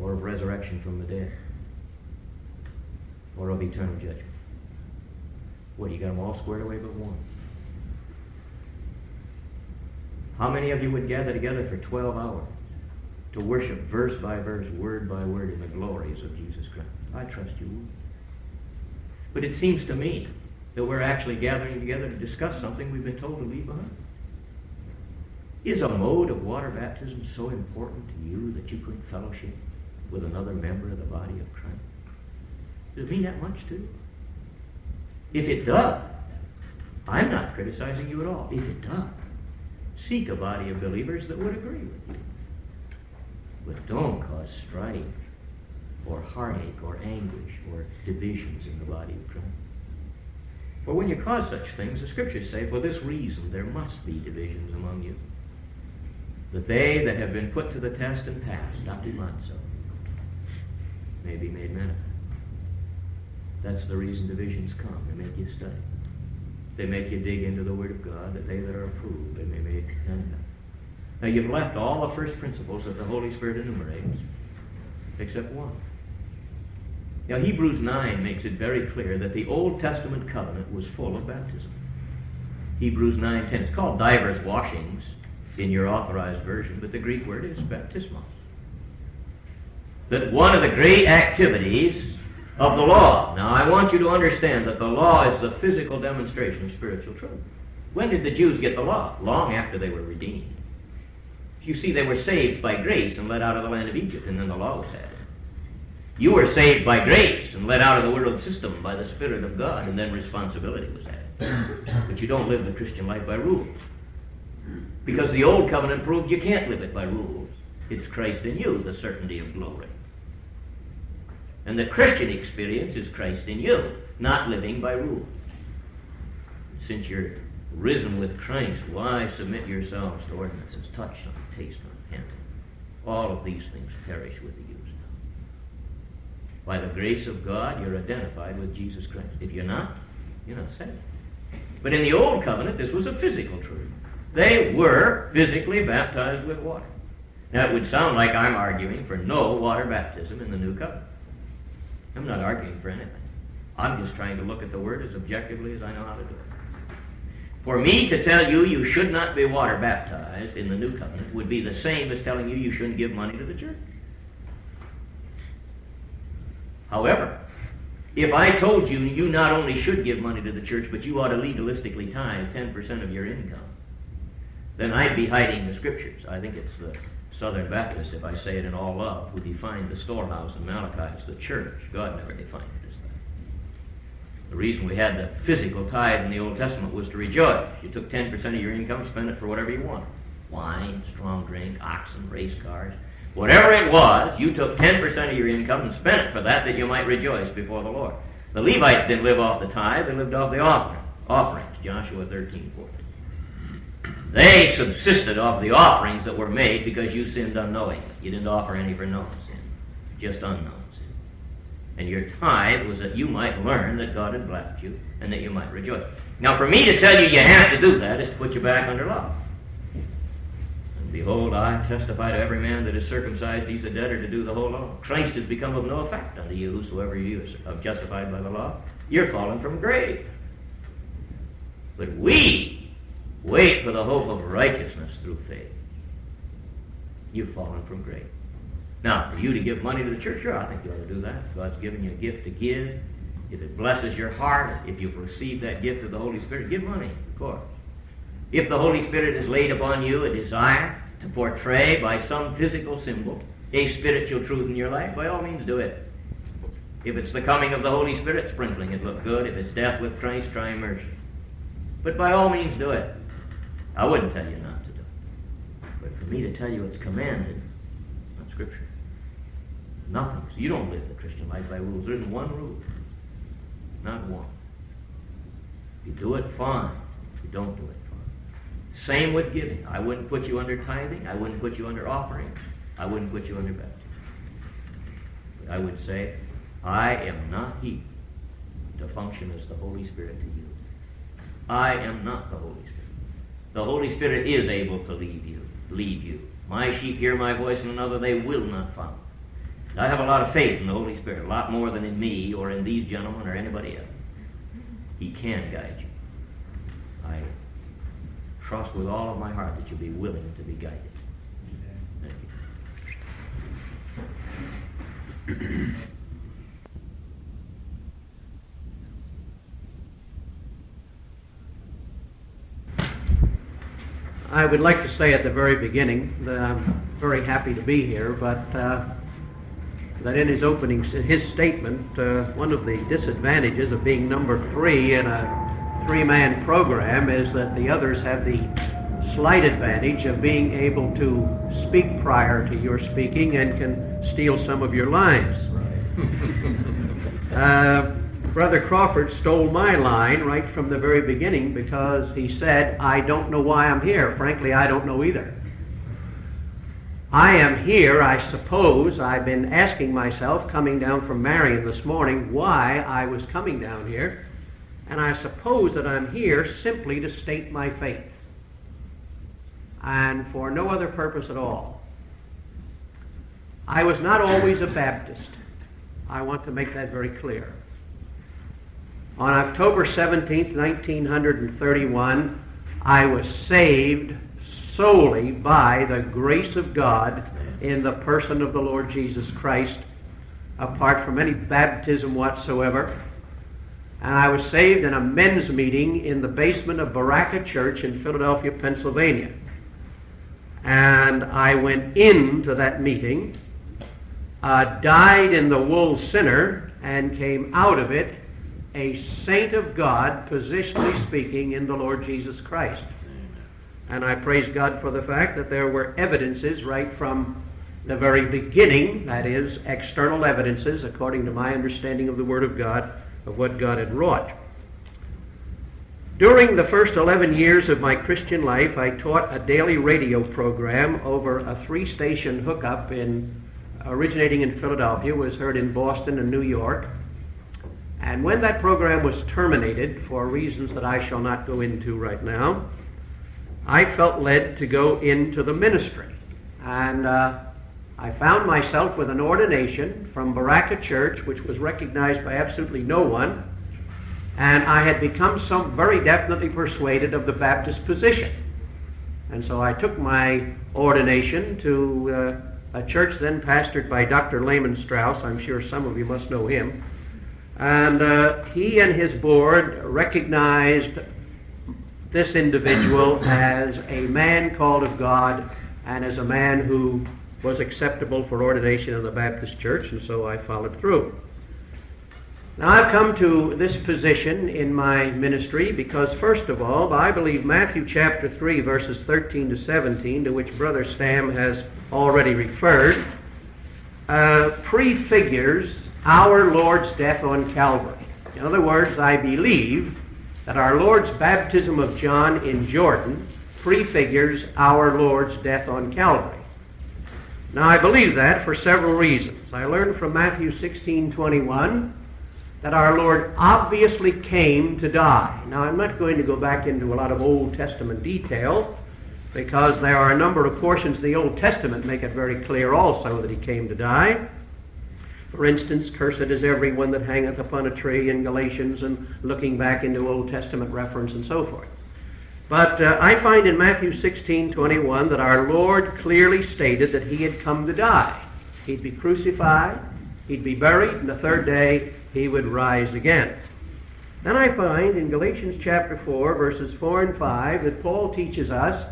or of resurrection from the dead, or of eternal judgment. What, you got them all squared away but one? How many of you would gather together for 12 hours to worship verse by verse, word by word in the glories of Jesus Christ? I trust you would. But it seems to me that we're actually gathering together to discuss something we've been told to leave behind. Is a mode of water baptism so important to you that you couldn't fellowship with another member of the body of Christ? Does it mean that much to you? If it does, I'm not criticizing you at all. If it does, seek a body of believers that would agree with you. But don't cause strife or heartache or anguish or divisions in the body of Christ. For when you cause such things, the scriptures say, for this reason there must be divisions among you. That they that have been put to the test and passed, not so, may be made manifest. That's the reason divisions come. They make you study. They make you dig into the Word of God, that they that are approved, they may be manifest. Now you've left all the first principles that the Holy Spirit enumerates, except one. Now Hebrews 9 makes it very clear that the Old Testament covenant was full of baptism. Hebrews 9.10. It's called divers washings in your authorized version, but the Greek word is baptismos. That one of the great activities of the law. Now, I want you to understand that the law is the physical demonstration of spiritual truth. When did the Jews get the law? Long after they were redeemed. You see, they were saved by grace and led out of the land of Egypt, and then the law was added. You were saved by grace and led out of the world system by the Spirit of God, and then responsibility was added. But you don't live the Christian life by rules. Because the old covenant proved you can't live it by rules. It's Christ in you, the certainty of glory. And the Christian experience is Christ in you, not living by rules. Since you're risen with Christ, why submit yourselves to ordinances? Touch not, taste not, handle. All of these things perish with the use. By the grace of God, you're identified with Jesus Christ. If you're not, you're not saved. But in the Old Covenant, this was a physical truth. They were physically baptized with water. Now, it would sound like I'm arguing for no water baptism in the New Covenant. I'm not arguing for anything. I'm just trying to look at the Word as objectively as I know how to do it. For me to tell you you should not be water baptized in the New Covenant would be the same as telling you you shouldn't give money to the church. However, if I told you you not only should give money to the church, but you ought to legalistically tithe 10% of your income, then I'd be hiding the scriptures. I think it's the Southern Baptists, if I say it in all love, who defined the storehouse in Malachi as the church. God never defined it as that. The reason we had the physical tithe in the Old Testament was to rejoice. You took 10% of your income, spent it for whatever you wanted. Wine, strong drink, oxen, race cars. Whatever it was, you took 10% of your income and spent it for that, that you might rejoice before the Lord. The Levites didn't live off the tithe, they lived off the offering. Offerings, Joshua 13, 14. They subsisted off the offerings that were made because you sinned unknowingly. You didn't offer any for known sin, just unknown sin. And your tithe was that you might learn that God had blessed you and that you might rejoice. Now, for me to tell you you have to do that is to put you back under law. And behold, I testify to every man that is circumcised, he's a debtor to do the whole law. Christ has become of no effect unto you, whosoever you are justified by the law. You're fallen from grave. But we Wait for the hope of righteousness through faith. You've fallen from grace. Now, for you to give money to the church, sure, I think you ought to do that. God's given you a gift to give. If it blesses your heart, if you've received that gift of the Holy Spirit, give money, of course. If the Holy Spirit has laid upon you a desire to portray by some physical symbol a spiritual truth in your life, by all means do it. If it's the coming of the Holy Spirit, sprinkling it look good. If it's death with Christ, try immersion. But by all means do it. I wouldn't tell you not to do it. But for me to tell you it's commanded, not Scripture. Nothing. So you don't live the Christian life by rules. There isn't one rule. Not one. If you do it, fine. If you don't do it, fine. Same with giving. I wouldn't put you under tithing. I wouldn't put you under offerings. I wouldn't put you under baptism. But I would say, I am not he to function as the Holy Spirit to you. I am not the Holy Spirit. The Holy Spirit is able to lead you, lead you. My sheep hear my voice, and another they will not follow. I have a lot of faith in the Holy Spirit, a lot more than in me or in these gentlemen or anybody else. He can guide you. I trust with all of my heart that you'll be willing to be guided. Thank you. I would like to say at the very beginning that I'm very happy to be here, but uh, that in his opening, his statement, uh, one of the disadvantages of being number three in a three-man program is that the others have the slight advantage of being able to speak prior to your speaking and can steal some of your lines. uh, Brother Crawford stole my line right from the very beginning because he said, I don't know why I'm here. Frankly, I don't know either. I am here, I suppose, I've been asking myself, coming down from Marion this morning, why I was coming down here. And I suppose that I'm here simply to state my faith. And for no other purpose at all. I was not always a Baptist. I want to make that very clear. On October 17, 1931, I was saved solely by the grace of God in the person of the Lord Jesus Christ, apart from any baptism whatsoever. And I was saved in a men's meeting in the basement of Berachah Church in Philadelphia, Pennsylvania. And I went into that meeting, uh, dyed in the wool sinner, and came out of it a saint of God, positionally speaking, in the Lord Jesus Christ. And I praise God for the fact that there were evidences right from the very beginning, that is, external evidences, according to my understanding of the Word of God, of what God had wrought. During the first 11 years of my Christian life, I taught a daily radio program over a three station hookup in, originating in Philadelphia, was heard in Boston and New York. And when that program was terminated, for reasons that I shall not go into right now, I felt led to go into the ministry. And uh, I found myself with an ordination from Berachah Church, which was recognized by absolutely no one. And I had become so very definitely persuaded of the Baptist position. And so I took my ordination to uh, a church then pastored by Dr. Lehman Strauss. I'm sure some of you must know him. And uh, he and his board recognized this individual as a man called of God and as a man who was acceptable for ordination in the Baptist church, and so I followed through. Now, I've come to this position in my ministry because, first of all, I believe Matthew chapter 3, verses 13 to 17, to which Brother Stam has already referred, uh, prefigures our Lord's death on Calvary. In other words, I believe that our Lord's baptism of John in Jordan prefigures our Lord's death on Calvary. Now, I believe that for several reasons. I learned from Matthew 16:21 that our Lord obviously came to die. Now, I'm not going to go back into a lot of Old Testament detail because there are a number of portions of the Old Testament make it very clear also that he came to die. For instance, cursed is everyone that hangeth upon a tree in Galatians and looking back into Old Testament reference and so forth. But uh, I find in Matthew 16, 21 that our Lord clearly stated that he had come to die. He'd be crucified, he'd be buried, and the third day he would rise again. Then I find in Galatians chapter 4, verses 4 and 5, that Paul teaches us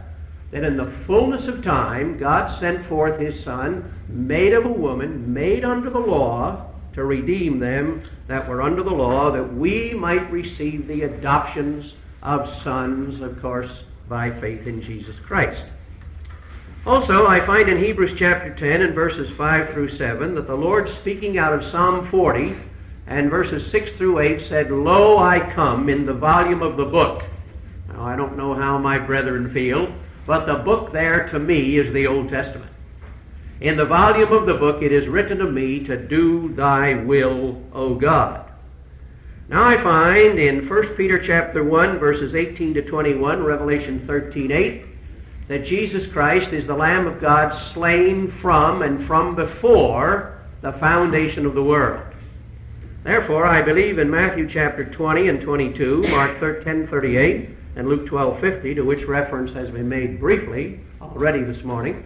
that in the fullness of time, God sent forth his Son, made of a woman, made under the law, to redeem them that were under the law, that we might receive the adoptions of sons, of course, by faith in Jesus Christ. Also, I find in Hebrews chapter 10 and verses 5 through 7 that the Lord, speaking out of Psalm 40 and verses 6 through 8, said, Lo, I come in the volume of the book. Now, I don't know how my brethren feel, but the book there to me is the Old Testament. In the volume of the book it is written of me to do thy will, O God. Now I find in 1 Peter chapter 1 verses 18 to 21, Revelation 13, 8, that Jesus Christ is the Lamb of God slain from and from before the foundation of the world. Therefore, I believe in Matthew chapter 20 and 22, Mark 10, 38, and Luke 12:50, to which reference has been made briefly already this morning,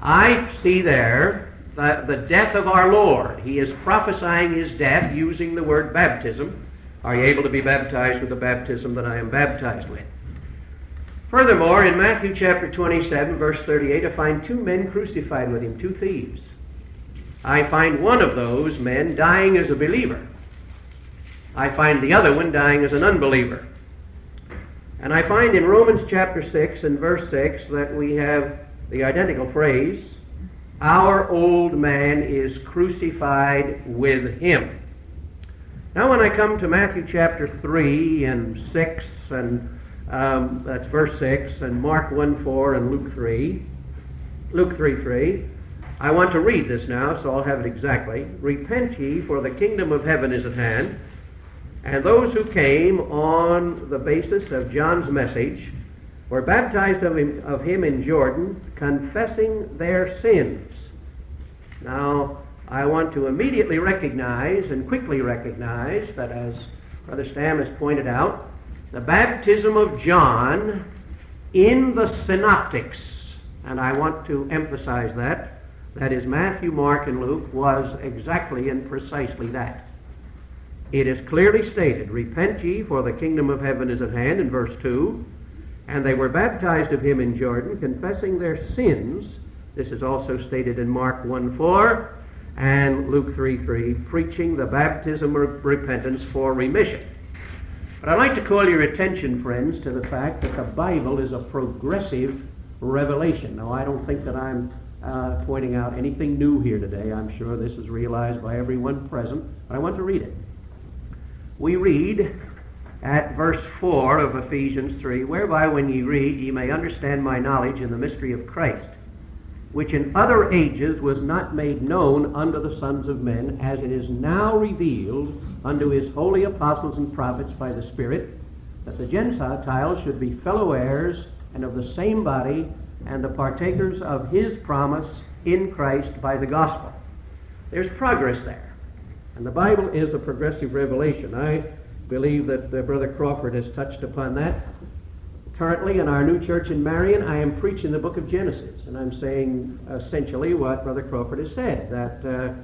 I see there the, the death of our Lord. He is prophesying his death using the word baptism. Are you able to be baptized with the baptism that I am baptized with? Furthermore, in Matthew chapter 27, verse 38, I find two men crucified with him, two thieves. I find one of those men dying as a believer. I find the other one dying as an unbeliever. And I find in Romans chapter 6 and verse 6 that we have the identical phrase, Our old man is crucified with him. Now, when I come to Matthew chapter 3 and 6, and um, that's verse 6, and Mark 1 4 and Luke 3, Luke 3 3. I want to read this now, so I'll have it exactly. Repent ye, for the kingdom of heaven is at hand. And those who came on the basis of John's message were baptized of him, of him in Jordan, confessing their sins. Now, I want to immediately recognize and quickly recognize that, as Brother Stam has pointed out, the baptism of John in the synoptics, and I want to emphasize that, that is, Matthew, Mark, and Luke, was exactly and precisely that. It is clearly stated, Repent ye, for the kingdom of heaven is at hand, in verse 2. And they were baptized of him in Jordan, confessing their sins. This is also stated in Mark 1 4 and Luke 3 3, preaching the baptism of repentance for remission. But I'd like to call your attention, friends, to the fact that the Bible is a progressive revelation. Now, I don't think that I'm uh, pointing out anything new here today. I'm sure this is realized by everyone present, but I want to read it. We read at verse 4 of Ephesians 3 Whereby, when ye read, ye may understand my knowledge in the mystery of Christ, which in other ages was not made known unto the sons of men, as it is now revealed unto his holy apostles and prophets by the Spirit, that the Gentiles should be fellow heirs and of the same body, and the partakers of his promise in Christ by the gospel. There's progress there. And the Bible is a progressive revelation. I believe that uh, Brother Crawford has touched upon that. Currently, in our new church in Marion, I am preaching the book of Genesis, and I'm saying essentially what Brother Crawford has said that uh,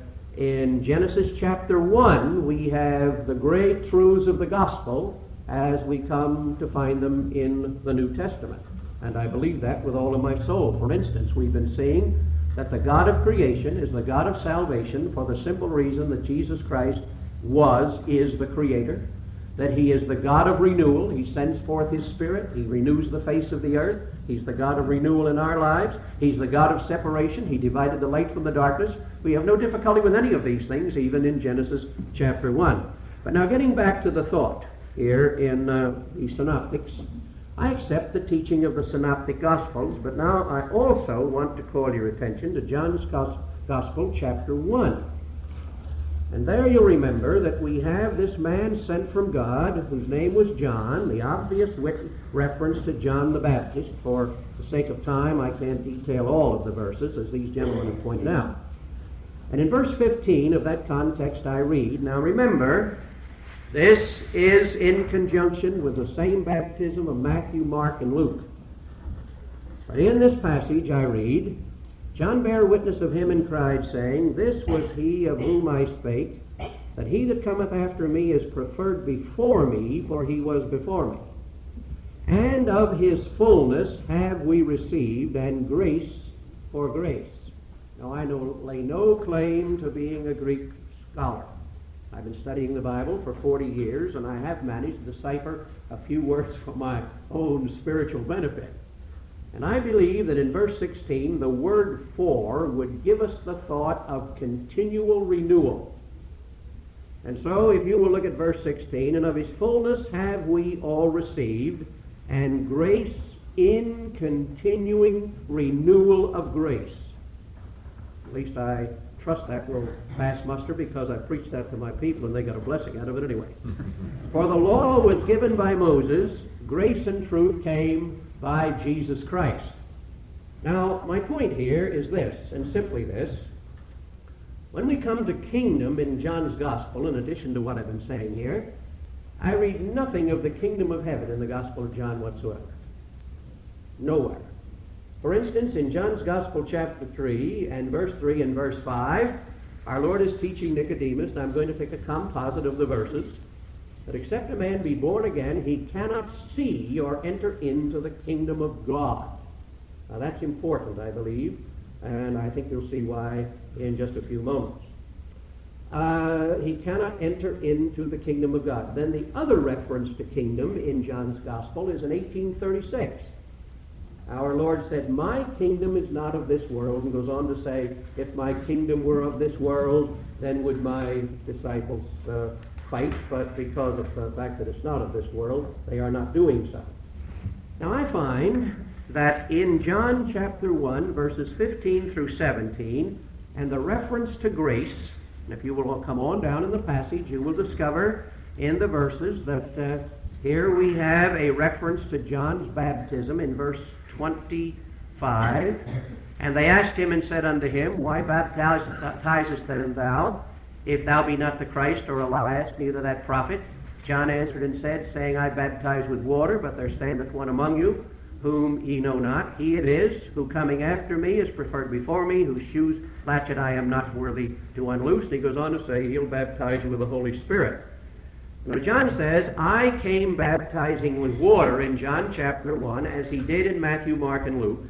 in Genesis chapter 1, we have the great truths of the gospel as we come to find them in the New Testament. And I believe that with all of my soul. For instance, we've been seeing that the God of creation is the God of salvation for the simple reason that Jesus Christ was, is the Creator, that He is the God of renewal. He sends forth His Spirit, He renews the face of the earth. He's the God of renewal in our lives. He's the God of separation. He divided the light from the darkness. We have no difficulty with any of these things, even in Genesis chapter 1. But now, getting back to the thought here in uh, the Synoptics, I accept the teaching of the Synoptic Gospels, but now I also want to call your attention to John's Gospel, chapter 1. And there you'll remember that we have this man sent from God whose name was John, the obvious reference to John the Baptist. For the sake of time, I can't detail all of the verses, as these gentlemen have pointed out. And in verse 15 of that context I read, Now remember, this is in conjunction with the same baptism of Matthew, Mark, and Luke. But in this passage I read, John bare witness of him and cried, saying, This was he of whom I spake, that he that cometh after me is preferred before me, for he was before me. And of his fullness have we received, and grace for grace. Now I lay no claim to being a Greek scholar. I've been studying the Bible for 40 years, and I have managed to decipher a few words for my own spiritual benefit. And I believe that in verse 16, the word for would give us the thought of continual renewal. And so, if you will look at verse 16, and of his fullness have we all received, and grace in continuing renewal of grace. At least I trust that will pass muster because I preached that to my people and they got a blessing out of it anyway. For the law was given by Moses, grace and truth came by Jesus Christ. Now, my point here is this, and simply this. When we come to kingdom in John's Gospel, in addition to what I've been saying here, I read nothing of the kingdom of heaven in the Gospel of John whatsoever. Nowhere. For instance, in John's Gospel, chapter 3, and verse 3 and verse 5, our Lord is teaching Nicodemus, and I'm going to take a composite of the verses, that except a man be born again, he cannot see or enter into the kingdom of God. Now that's important, I believe, and I think you'll see why in just a few moments. Uh, he cannot enter into the kingdom of God. Then the other reference to kingdom in John's Gospel is in 1836. Our Lord said, My kingdom is not of this world, and goes on to say, If my kingdom were of this world, then would my disciples uh, fight, but because of the fact that it's not of this world, they are not doing so. Now I find that in John chapter 1, verses 15 through 17, and the reference to grace, and if you will come on down in the passage, you will discover in the verses that uh, here we have a reference to John's baptism in verse 25. And they asked him and said unto him, Why baptizest thou, if thou be not the Christ or Elias, neither that prophet? John answered and said, saying, I baptize with water, but there standeth one among you, whom ye know not. He it is, who coming after me is preferred before me, whose shoes latchet I am not worthy to unloose. And he goes on to say, He'll baptize you with the Holy Spirit. Now, John says, I came baptizing with water in John chapter 1, as he did in Matthew, Mark, and Luke.